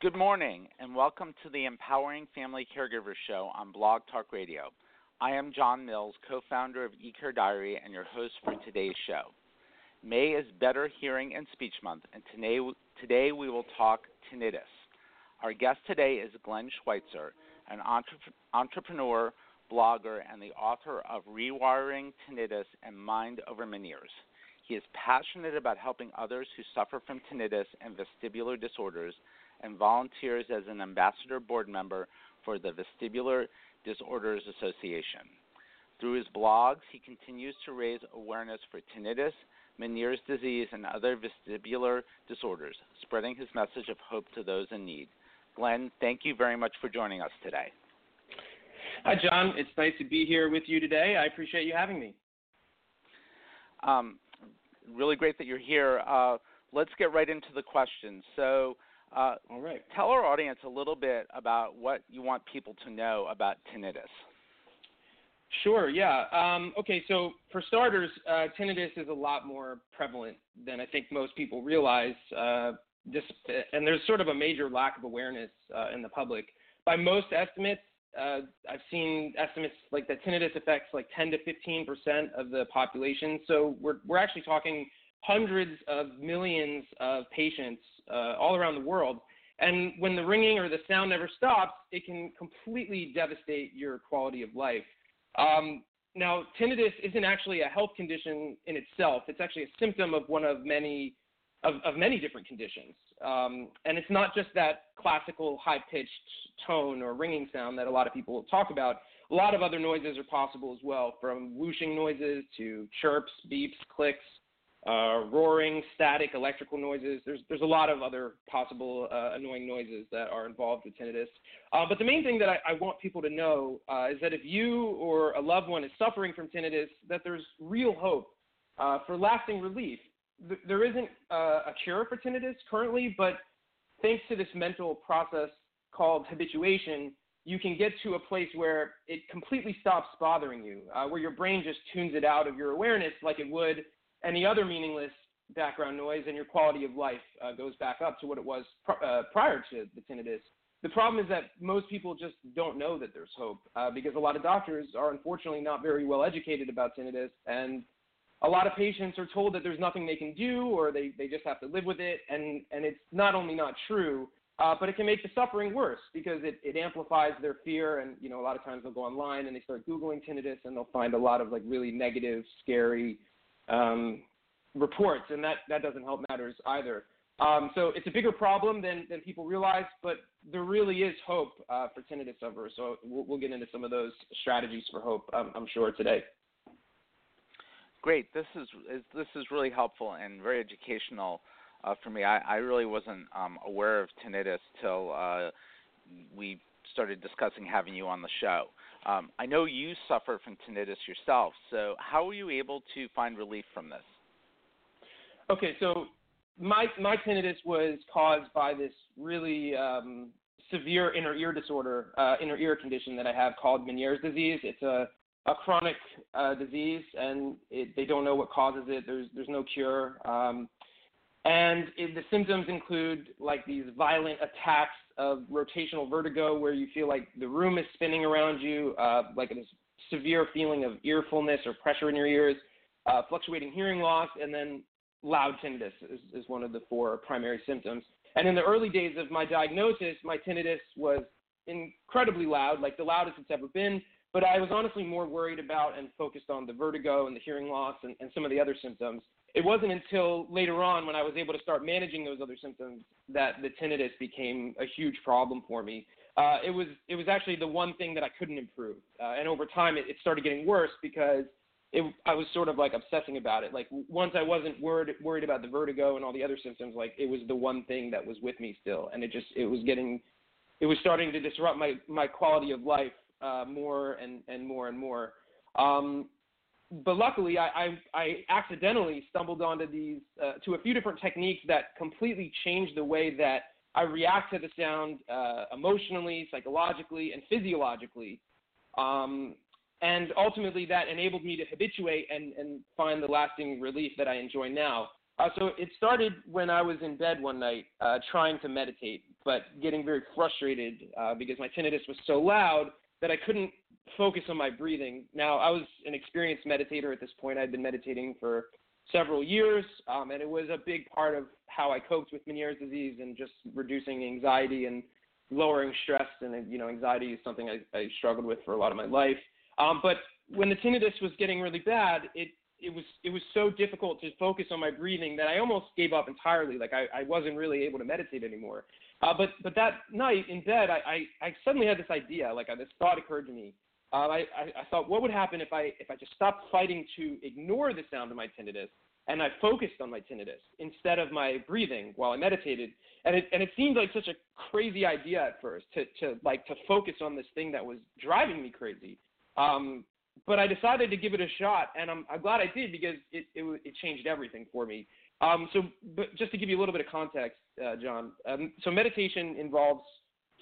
Good morning, and welcome to the Empowering Family Caregivers Show on Blog Talk Radio. I am John Mills, co founder of eCare Diary, and your host for today's show. May is Better Hearing and Speech Month, and today, today we will talk tinnitus. Our guest today is Glenn Schweitzer, an entrepreneur, blogger, and the author of Rewiring Tinnitus and Mind Over Meniere's. He is passionate about helping others who suffer from tinnitus and vestibular disorders and volunteers as an ambassador board member for the Vestibular Disorders Association. Through his blogs, he continues to raise awareness for tinnitus, Meniere's disease, and other vestibular disorders, spreading his message of hope to those in need. Glenn, thank you very much for joining us today. Hi, John. It's nice to be here with you today. I appreciate you having me. Um, really great that you're here. Uh, let's get right into the questions. So, uh, All right. Tell our audience a little bit about what you want people to know about tinnitus. Sure. Yeah. Um, okay. So for starters, uh, tinnitus is a lot more prevalent than I think most people realize. Uh, this, and there's sort of a major lack of awareness uh, in the public. By most estimates, uh, I've seen estimates like that tinnitus affects like 10 to 15 percent of the population. So we're we're actually talking hundreds of millions of patients uh, all around the world. And when the ringing or the sound never stops, it can completely devastate your quality of life. Um, now, tinnitus isn't actually a health condition in itself. It's actually a symptom of one of many of, of many different conditions. Um, and it's not just that classical high-pitched tone or ringing sound that a lot of people talk about. A lot of other noises are possible as well, from whooshing noises to chirps, beeps, clicks, uh, roaring, static, electrical noises. There's there's a lot of other possible uh, annoying noises that are involved with tinnitus. Uh, but the main thing that I, I want people to know uh, is that if you or a loved one is suffering from tinnitus, that there's real hope uh, for lasting relief. Th- there isn't uh, a cure for tinnitus currently, but thanks to this mental process called habituation, you can get to a place where it completely stops bothering you, where your brain just tunes it out of your awareness like it would any other meaningless background noise, and your quality of life uh, goes back up to what it was pr- uh, prior to the tinnitus. The problem is that most people just don't know that there's hope uh, because a lot of doctors are unfortunately not very well educated about tinnitus, and a lot of patients are told that there's nothing they can do or they, they just have to live with it, and, and it's not only not true, uh, but it can make the suffering worse because it, it amplifies their fear. And you know, a lot of times they'll go online and they start googling tinnitus, and they'll find a lot of like really negative, scary um, reports, and that, that doesn't help matters either. Um, so it's a bigger problem than, than people realize, but there really is hope uh, for tinnitus sufferers. So we'll, we'll, get into some of those strategies for hope, I'm, I'm sure, today. Great. This is, is, this is really helpful and very educational uh, for me. I, I really wasn't um, aware of tinnitus till uh, we started discussing having you on the show. Um, I know you suffer from tinnitus yourself, so how were you able to find relief from this? Okay, so my my tinnitus was caused by this really um, severe inner ear disorder, uh, inner ear condition that I have called Meniere's disease. It's a a chronic uh, disease, and it, they don't know what causes it. There's there's no cure, um, and it, the symptoms include like these violent attacks of rotational vertigo where you feel like the room is spinning around you, uh, like a severe feeling of earfulness or pressure in your ears, uh, fluctuating hearing loss, and then loud tinnitus is, is one of the four primary symptoms. And in the early days of my diagnosis, my tinnitus was incredibly loud, like the loudest it's ever been. But I was honestly more worried about and focused on the vertigo and the hearing loss and, and some of the other symptoms it wasn't until later on when I was able to start managing those other symptoms that the tinnitus became a huge problem for me. Uh, it was it was actually the one thing that I couldn't improve, uh, and over time it, it started getting worse because it, I was sort of like obsessing about it. Like once I wasn't worried worried about the vertigo and all the other symptoms, like it was the one thing that was with me still, and it just it was getting it was starting to disrupt my my quality of life uh, more and and more and more. Um, but luckily, I, I, I, accidentally stumbled onto these uh, to a few different techniques that completely changed the way that I react to the sound uh, emotionally, psychologically, and physiologically. Um, and ultimately, that enabled me to habituate and, and find the lasting relief that I enjoy now. Uh, so it started when I was in bed one night uh, trying to meditate, but getting very frustrated uh, because my tinnitus was so loud that I couldn't focus on my breathing. Now, I was an experienced meditator at this point. I'd been meditating for several years, um, and it was a big part of how I coped with Meniere's disease and just reducing anxiety and lowering stress. And you know, anxiety is something I, I struggled with for a lot of my life. Um, but when the tinnitus was getting really bad, it it was it was so difficult to focus on my breathing that I almost gave up entirely. Like I, I wasn't really able to meditate anymore. Uh, but but that night in bed, I, I, I suddenly had this idea. Like uh, this thought occurred to me. Uh, I, I I thought, what would happen if I if I just stopped fighting to ignore the sound of my tinnitus and I focused on my tinnitus instead of my breathing while I meditated. And it and it seemed like such a crazy idea at first to to like to focus on this thing that was driving me crazy. Um, but I decided to give it a shot, and I'm, I'm glad I did because it, it, it changed everything for me. Um, so, but just to give you a little bit of context, uh, John. Um, so meditation involves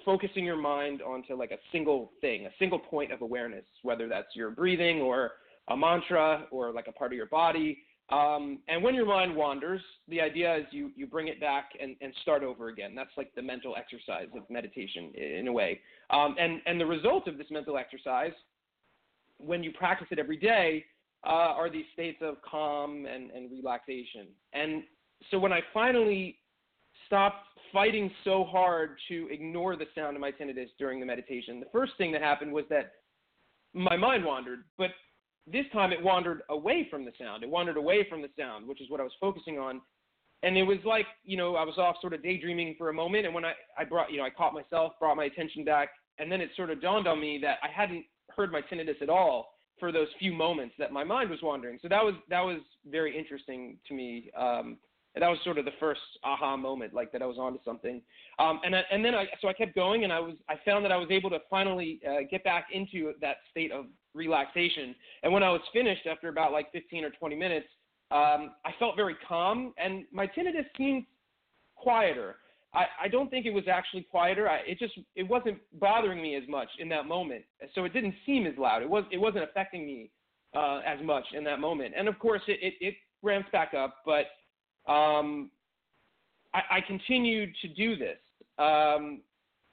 focusing your mind onto like a single thing, a single point of awareness, whether that's your breathing or a mantra or like a part of your body. Um, and when your mind wanders, the idea is you, you bring it back and, and start over again. That's like the mental exercise of meditation in a way. Um, and, and the result of this mental exercise when you practice it every day, uh, are these states of calm and, and relaxation. And so when I finally stopped fighting so hard to ignore the sound of my tinnitus during the meditation, the first thing that happened was that my mind wandered, but this time it wandered away from the sound. It wandered away from the sound, which is what I was focusing on. And it was like, you know, I was off sort of daydreaming for a moment. And when I, I brought, you know, I caught myself, brought my attention back, and then it sort of dawned on me that I hadn't heard my tinnitus at all for those few moments that my mind was wandering. So that was that was very interesting to me. Um, and that was sort of the first aha moment, like that I was onto something. Um, and I, and then I so I kept going, and I was I found that I was able to finally uh, get back into that state of relaxation. And when I was finished after about like 15 or 20 minutes, um, I felt very calm, and my tinnitus seemed quieter. I, I don't think it was actually quieter. I, it just it wasn't bothering me as much in that moment, so it didn't seem as loud. It was it wasn't affecting me uh, as much in that moment. And of course, it it, it ramps back up, but um, I, I continued to do this, um,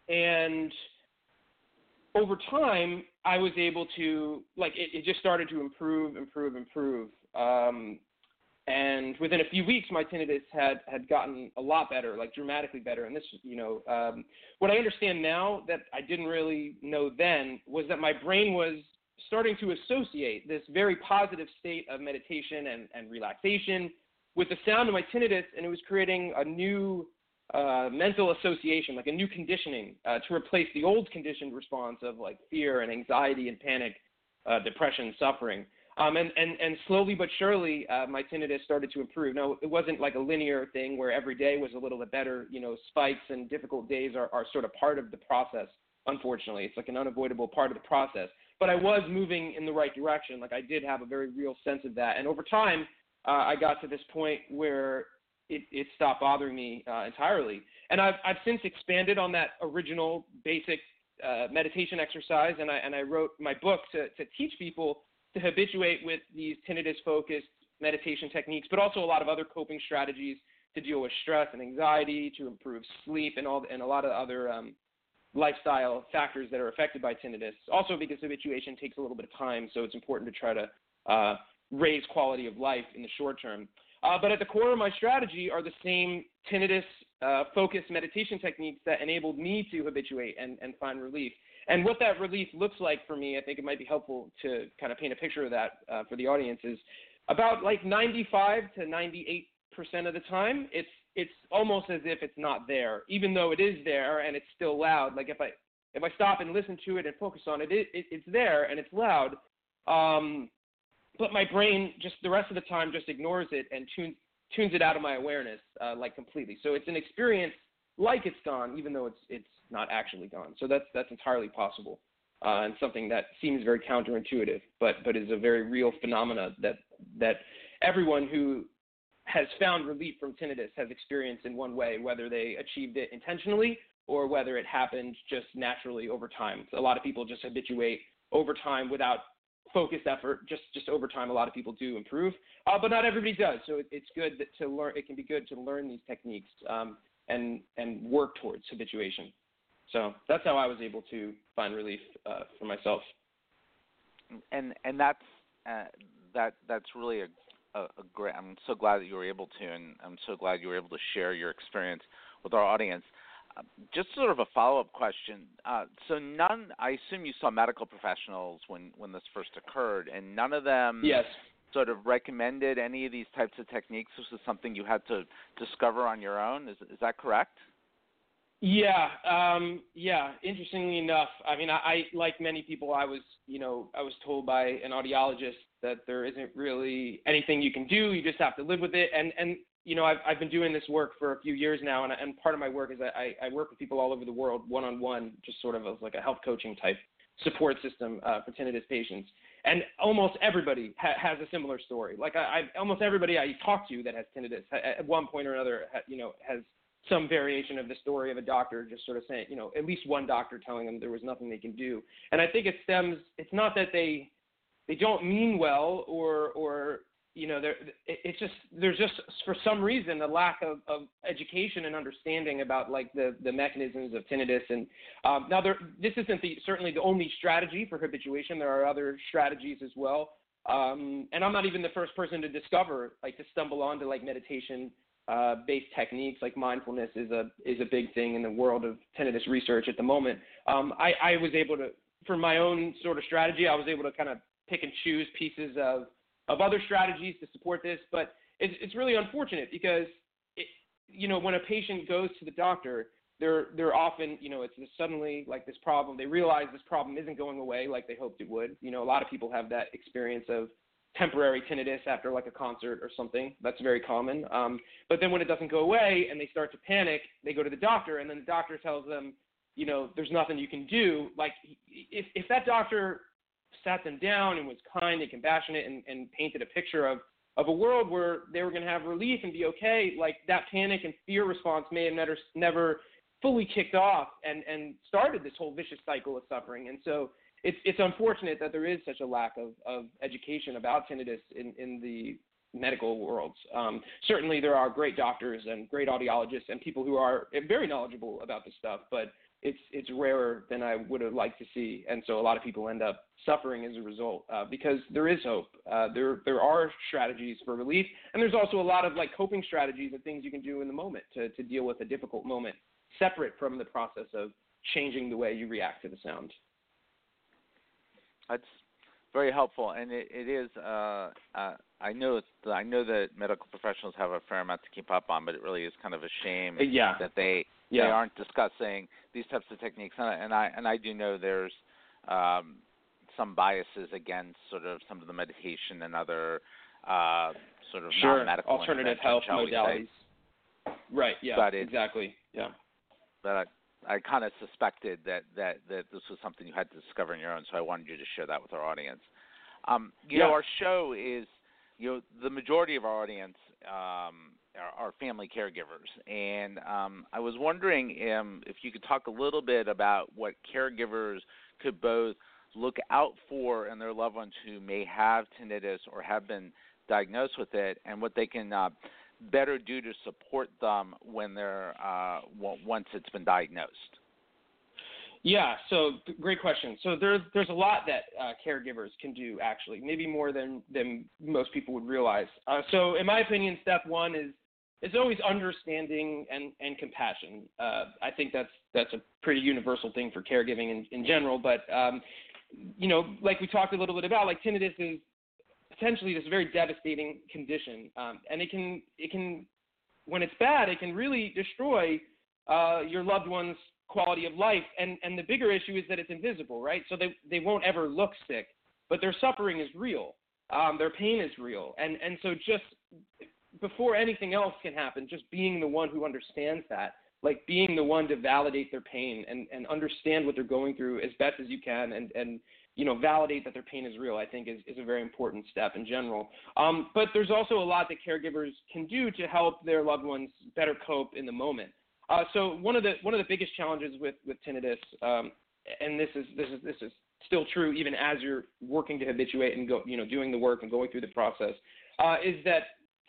and over time, I was able to like it, it just started to improve, improve, improve. Um, and within a few weeks my tinnitus had had gotten a lot better like dramatically better. And this you know um, what i understand now that i didn't really know then was that my brain was starting to associate this very positive state of meditation and, and relaxation with the sound of my tinnitus and it was creating a new uh, mental association like a new conditioning uh, to replace the old conditioned response of like fear and anxiety and panic uh, depression suffering um, and, and, and slowly but surely, uh, my tinnitus started to improve. Now, it wasn't like a linear thing where every day was a little bit better. You know, spikes and difficult days are, are sort of part of the process, unfortunately. It's like an unavoidable part of the process. But I was moving in the right direction. Like, I did have a very real sense of that. And over time, uh, I got to this point where it, it stopped bothering me uh, entirely. And I've, I've since expanded on that original basic uh, meditation exercise, and I, and I wrote my book to, to teach people to habituate with these tinnitus focused meditation techniques, but also a lot of other coping strategies to deal with stress and anxiety, to improve sleep, and all and a lot of other um, lifestyle factors that are affected by tinnitus. Also, because habituation takes a little bit of time, so it's important to try to uh, raise quality of life in the short term. Uh, but at the core of my strategy are the same tinnitus uh, focused meditation techniques that enabled me to habituate and, and find relief. And what that relief looks like for me, I think it might be helpful to kind of paint a picture of that uh, for the audience. Is about like 95 to 98 percent of the time, it's it's almost as if it's not there, even though it is there and it's still loud. Like if I if I stop and listen to it and focus on it, it, it it's there and it's loud. Um, but my brain just the rest of the time just ignores it and tunes tunes it out of my awareness uh, like completely. So it's an experience like it's gone, even though it's it's not actually gone. So that's that's entirely possible, uh, and something that seems very counterintuitive, but but is a very real phenomena that that everyone who has found relief from tinnitus has experienced in one way, whether they achieved it intentionally or whether it happened just naturally over time. A lot of people just habituate over time without focused effort. Just just over time, a lot of people do improve, uh, but not everybody does. So it, it's good to learn. It can be good to learn these techniques um, and and work towards habituation. So that's how I was able to find relief uh, for myself. And and that's uh, that that's really a, a, a great. I'm so glad that you were able to, and I'm so glad you were able to share your experience with our audience. Just sort of a follow-up question. Uh, so none, I assume you saw medical professionals when when this first occurred, and none of them yes. sort of recommended any of these types of techniques. This was something you had to discover on your own. Is is that correct? Yeah, um, yeah. Interestingly enough, I mean, I, I like many people, I was, you know, I was told by an audiologist that there isn't really anything you can do. You just have to live with it. And and you know, I've I've been doing this work for a few years now, and and part of my work is I I work with people all over the world, one on one, just sort of as like a health coaching type support system uh, for tinnitus patients. And almost everybody ha- has a similar story. Like I, I almost everybody I talk to that has tinnitus at one point or another, you know, has some variation of the story of a doctor just sort of saying, you know, at least one doctor telling them there was nothing they can do. And I think it stems. It's not that they they don't mean well or or you know there it's just there's just for some reason a lack of, of education and understanding about like the the mechanisms of tinnitus. And um, now there this isn't the certainly the only strategy for habituation. There are other strategies as well. Um, and I'm not even the first person to discover like to stumble onto like meditation uh, based techniques. Like mindfulness is a is a big thing in the world of tinnitus research at the moment. Um, I, I was able to, for my own sort of strategy, I was able to kind of pick and choose pieces of of other strategies to support this, but it's, it's really unfortunate because it, you know when a patient goes to the doctor, they're they're often you know it's suddenly like this problem. They realize this problem isn't going away like they hoped it would. You know a lot of people have that experience of temporary tinnitus after like a concert or something. That's very common. Um, but then when it doesn't go away and they start to panic, they go to the doctor, and then the doctor tells them, you know, there's nothing you can do. Like if if that doctor sat them down and was kind and compassionate and, and painted a picture of of a world where they were going to have relief and be okay, like that panic and fear response may have never never fully kicked off and and started this whole vicious cycle of suffering. And so it's it's unfortunate that there is such a lack of, of education about tinnitus in, in the medical worlds. Um, certainly, there are great doctors and great audiologists and people who are very knowledgeable about this stuff, but it's it's rarer than I would have liked to see, and so a lot of people end up suffering as a result uh, because there is hope. Uh, there there are strategies for relief, and there's also a lot of like coping strategies and things you can do in the moment to to deal with a difficult moment, separate from the process of changing the way you react to the sound. That's very helpful, and it, it is. Uh, uh, I know it's, I know that medical professionals have a fair amount to keep up on, but it really is kind of a shame yeah. that they yeah. they aren't discussing these types of techniques. And I and I, and I do know there's um, some biases against sort of some of the meditation and other uh, sort of sure. non-medical alternative health modalities. Right. Yeah. But exactly. Yeah. But I kind of suspected that, that that this was something you had to discover on your own, so I wanted you to share that with our audience. Um, you yeah. know, our show is, you know, the majority of our audience um, are, are, family caregivers, and um, I was wondering um, if you could talk a little bit about what caregivers could both look out for in their loved ones who may have tinnitus or have been diagnosed with it, and what they can uh, better do to support them when they're uh, once it's been diagnosed? Yeah, so great question. So there's there's a lot that uh, caregivers can do actually, maybe more than than most people would realize. Uh, so in my opinion, step one is is always understanding and and compassion. Uh, I think that's that's a pretty universal thing for caregiving in, in general. But um, you know, like we talked a little bit about, like tinnitus is potentially this very devastating condition, um, and it can it can when it's bad, it can really destroy uh, your loved one's quality of life. And and the bigger issue is that it's invisible, right? So they they won't ever look sick, but their suffering is real. Um, their pain is real, and and so just before anything else can happen, just being the one who understands that, like being the one to validate their pain and and understand what they're going through as best as you can, and and you know, validate that their pain is real, I think is, is a very important step in general. Um, but there's also a lot that caregivers can do to help their loved ones better cope in the moment. Uh, so one of the one of the biggest challenges with with tinnitus, um, and this is this is this is still true even as you're working to habituate and go, you know, doing the work and going through the process, uh, is that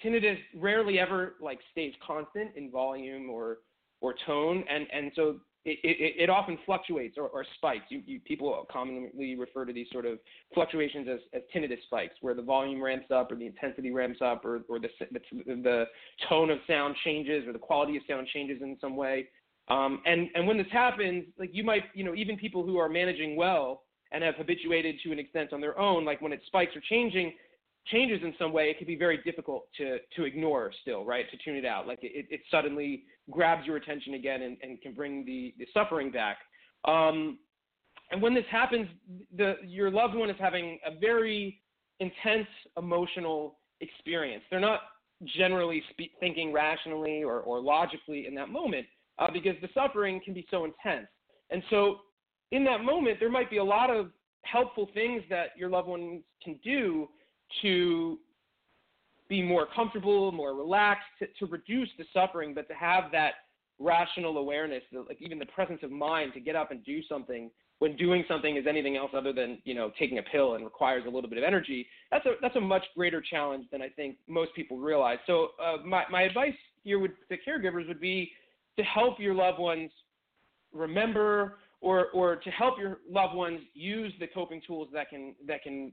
tinnitus rarely ever like stays constant in volume or or tone, and and so it, it, it often fluctuates or, or spikes. You, you, people commonly refer to these sort of fluctuations as, as tinnitus spikes, where the volume ramps up or the intensity ramps up or, or the, the, the tone of sound changes or the quality of sound changes in some way. Um, and, and when this happens, like you might, you know, even people who are managing well and have habituated to an extent on their own, like when it spikes or changing, changes in some way, it can be very difficult to to ignore still, right? To tune it out. Like it, it suddenly grabs your attention again and, and can bring the, the suffering back. Um, and when this happens, the your loved one is having a very intense emotional experience. They're not generally spe- thinking rationally or, or logically in that moment uh, because the suffering can be so intense. And so, in that moment, there might be a lot of helpful things that your loved ones can do to be more comfortable, more relaxed, to, to reduce the suffering, but to have that rational awareness, like even the presence of mind to get up and do something when doing something is anything else other than you know taking a pill and requires a little bit of energy. That's a that's a much greater challenge than I think most people realize. So uh, my my advice here with the caregivers would be to help your loved ones remember or or to help your loved ones use the coping tools that can that can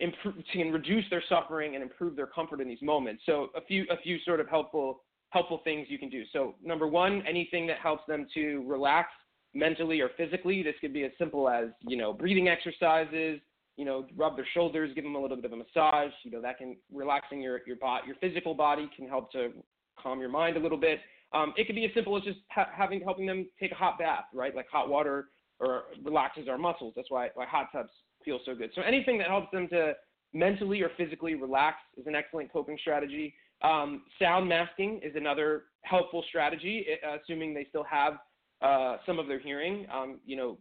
improve, can reduce their suffering and improve their comfort in these moments. So a few a few sort of helpful helpful things you can do. So number one, anything that helps them to relax mentally or physically. This could be as simple as you know breathing exercises. You know, rub their shoulders, give them a little bit of a massage. You know, that can relaxing your your body, your physical body can help to calm your mind a little bit. Um, it could be as simple as just ha- having helping them take a hot bath, right? Like hot water or relaxes our muscles. That's why, why hot tubs feel so good. So anything that helps them to mentally or physically relax is an excellent coping strategy. Um, sound masking is another helpful strategy, uh, assuming they still have uh, some of their hearing. Um, you know,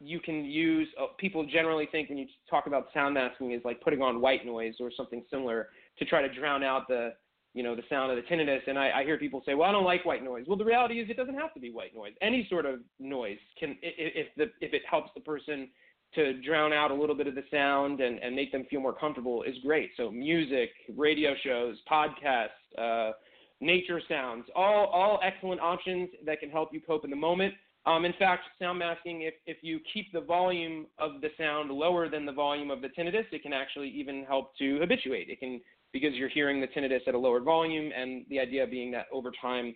you can use. Uh, people generally think when you talk about sound masking is like putting on white noise or something similar to try to drown out the you know, the sound of the tinnitus. And I, I hear people say, well, I don't like white noise. Well, the reality is it doesn't have to be white noise. Any sort of noise can, if, the, if it helps the person to drown out a little bit of the sound and, and make them feel more comfortable is great. So music, radio shows, podcasts, uh, nature sounds, all, all excellent options that can help you cope in the moment. Um, in fact, sound masking, if, if you keep the volume of the sound lower than the volume of the tinnitus, it can actually even help to habituate. It can because you're hearing the tinnitus at a lower volume, and the idea being that over time,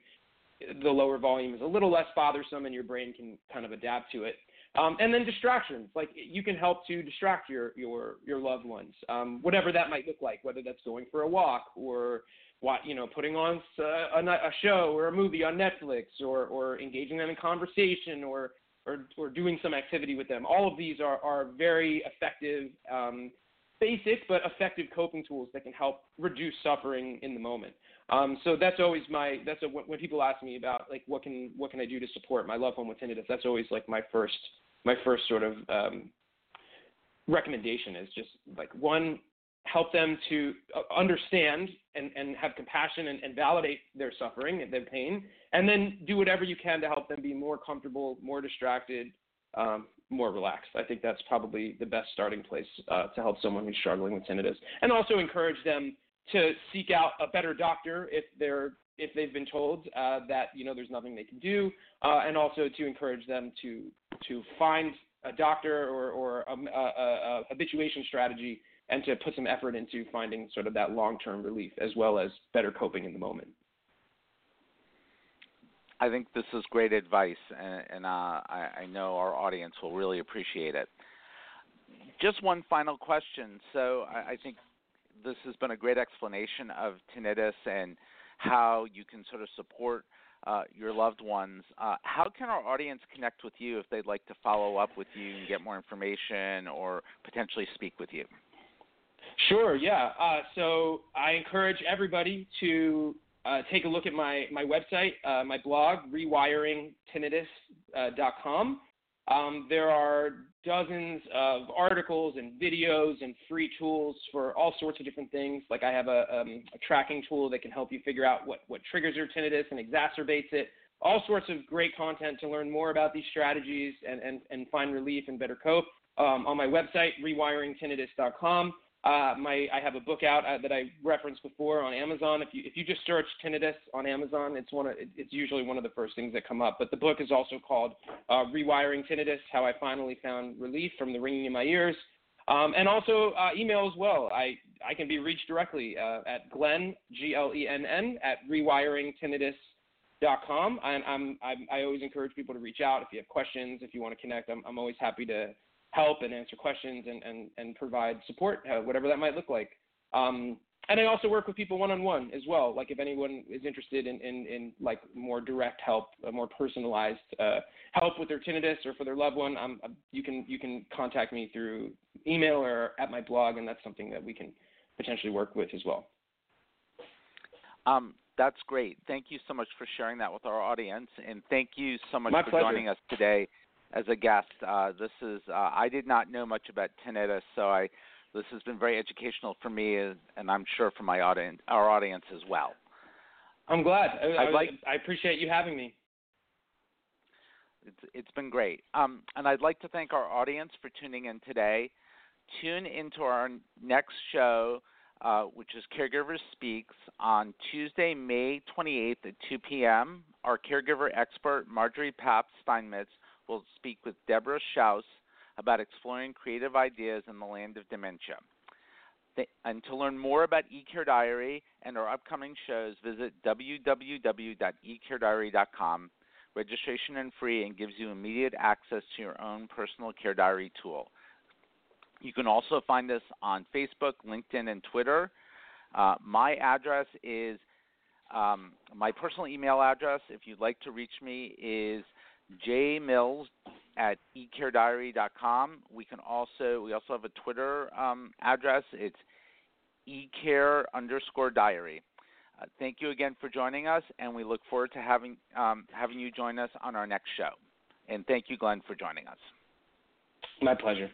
the lower volume is a little less bothersome, and your brain can kind of adapt to it. Um, and then distractions, like you can help to distract your your your loved ones, um, whatever that might look like, whether that's going for a walk or what you know putting on a, a show or a movie on Netflix or or engaging them in conversation or or, or doing some activity with them. All of these are, are very effective um, basic but effective coping tools that can help reduce suffering in the moment. Um, so that's always my that's a, when people ask me about like what can what can I do to support my loved one with tinnitus. That's always like my first my first sort of um, recommendation is just like one help them to uh, understand and, and have compassion and, and validate their suffering and their pain, and then do whatever you can to help them be more comfortable, more distracted, um, more relaxed. I think that's probably the best starting place uh, to help someone who's struggling with tinnitus, and also encourage them to seek out a better doctor if they're if they've been told uh, that you know there's nothing they can do, uh, and also to encourage them to to find a doctor or or a, a, a habituation strategy and to put some effort into finding sort of that long-term relief as well as better coping in the moment. I think this is great advice, and, and uh, I, I know our audience will really appreciate it. Just one final question. So I, I think this has been a great explanation of tinnitus and how you can sort of support uh, your loved ones. Uh, how can our audience connect with you if they'd like to follow up with you and get more information or potentially speak with you? Sure, yeah. Uh, so I encourage everybody to uh, take a look at my, my website, uh, my blog, rewiringtinnitus.com. Uh, um, there are dozens of articles and videos and free tools for all sorts of different things. Like I have a, um, a tracking tool that can help you figure out what, what triggers your tinnitus and exacerbates it. All sorts of great content to learn more about these strategies and, and, and find relief and better cope. um, on my website, rewiringtinnitus.com. Uh, my I have a book out uh, that I referenced before on Amazon. If you if you just search tinnitus on Amazon, it's one of it's usually one of the first things that come up. But the book is also called uh, Rewiring Tinnitus: How I Finally Found Relief from the Ringing in My Ears. Um, and also uh, email as well. I I can be reached directly uh, at Glenn G L E N N at rewiringtinnitus.com. And I'm, I'm I always encourage people to reach out if you have questions, if you want to connect. I'm I'm always happy to help and answer questions and, and, and provide support, uh, whatever that might look like. Um, and I also work with people one on one as well. Like if anyone is interested in, in, in like more direct help, uh, more personalized uh, help with their tinnitus or for their loved one, um, you can you can contact me through email or at my blog, and that's something that we can potentially work with as well. Um, that's great. Thank you so much for sharing that with our audience, and thank you so much my for pleasure. joining us today as a guest. Uh, this is uh, I did not know much about tinnitus, so I this has been very educational for me, and I'm sure for my audience, our audience as well. I'm glad. I, I'd like, I appreciate you having me. It's, it's been great. Um, and I'd like to thank our audience for tuning in today. Tune into our next show, uh, which is Caregivers Speaks, on Tuesday, May 28th at 2 p.m. Our caregiver expert, Marjorie Pap Steinmetz, will speak with Deborah Shouse about exploring creative ideas in the land of dementia. And to learn more about eCare Diary and our upcoming shows, visit www.ecarediary.com. Registration and free and gives you immediate access to your own personal care diary tool. You can also find us on Facebook, LinkedIn, and Twitter. Uh, my address is um, my personal email address. If you'd like to reach me, is jmills at ecarediary.com. We can also we also have a Twitter um, address. It's ecare underscore diary. Uh, thank you again for joining us, and we look forward to having um, having you join us on our next show. And thank you, Glenn, for joining us. My pleasure.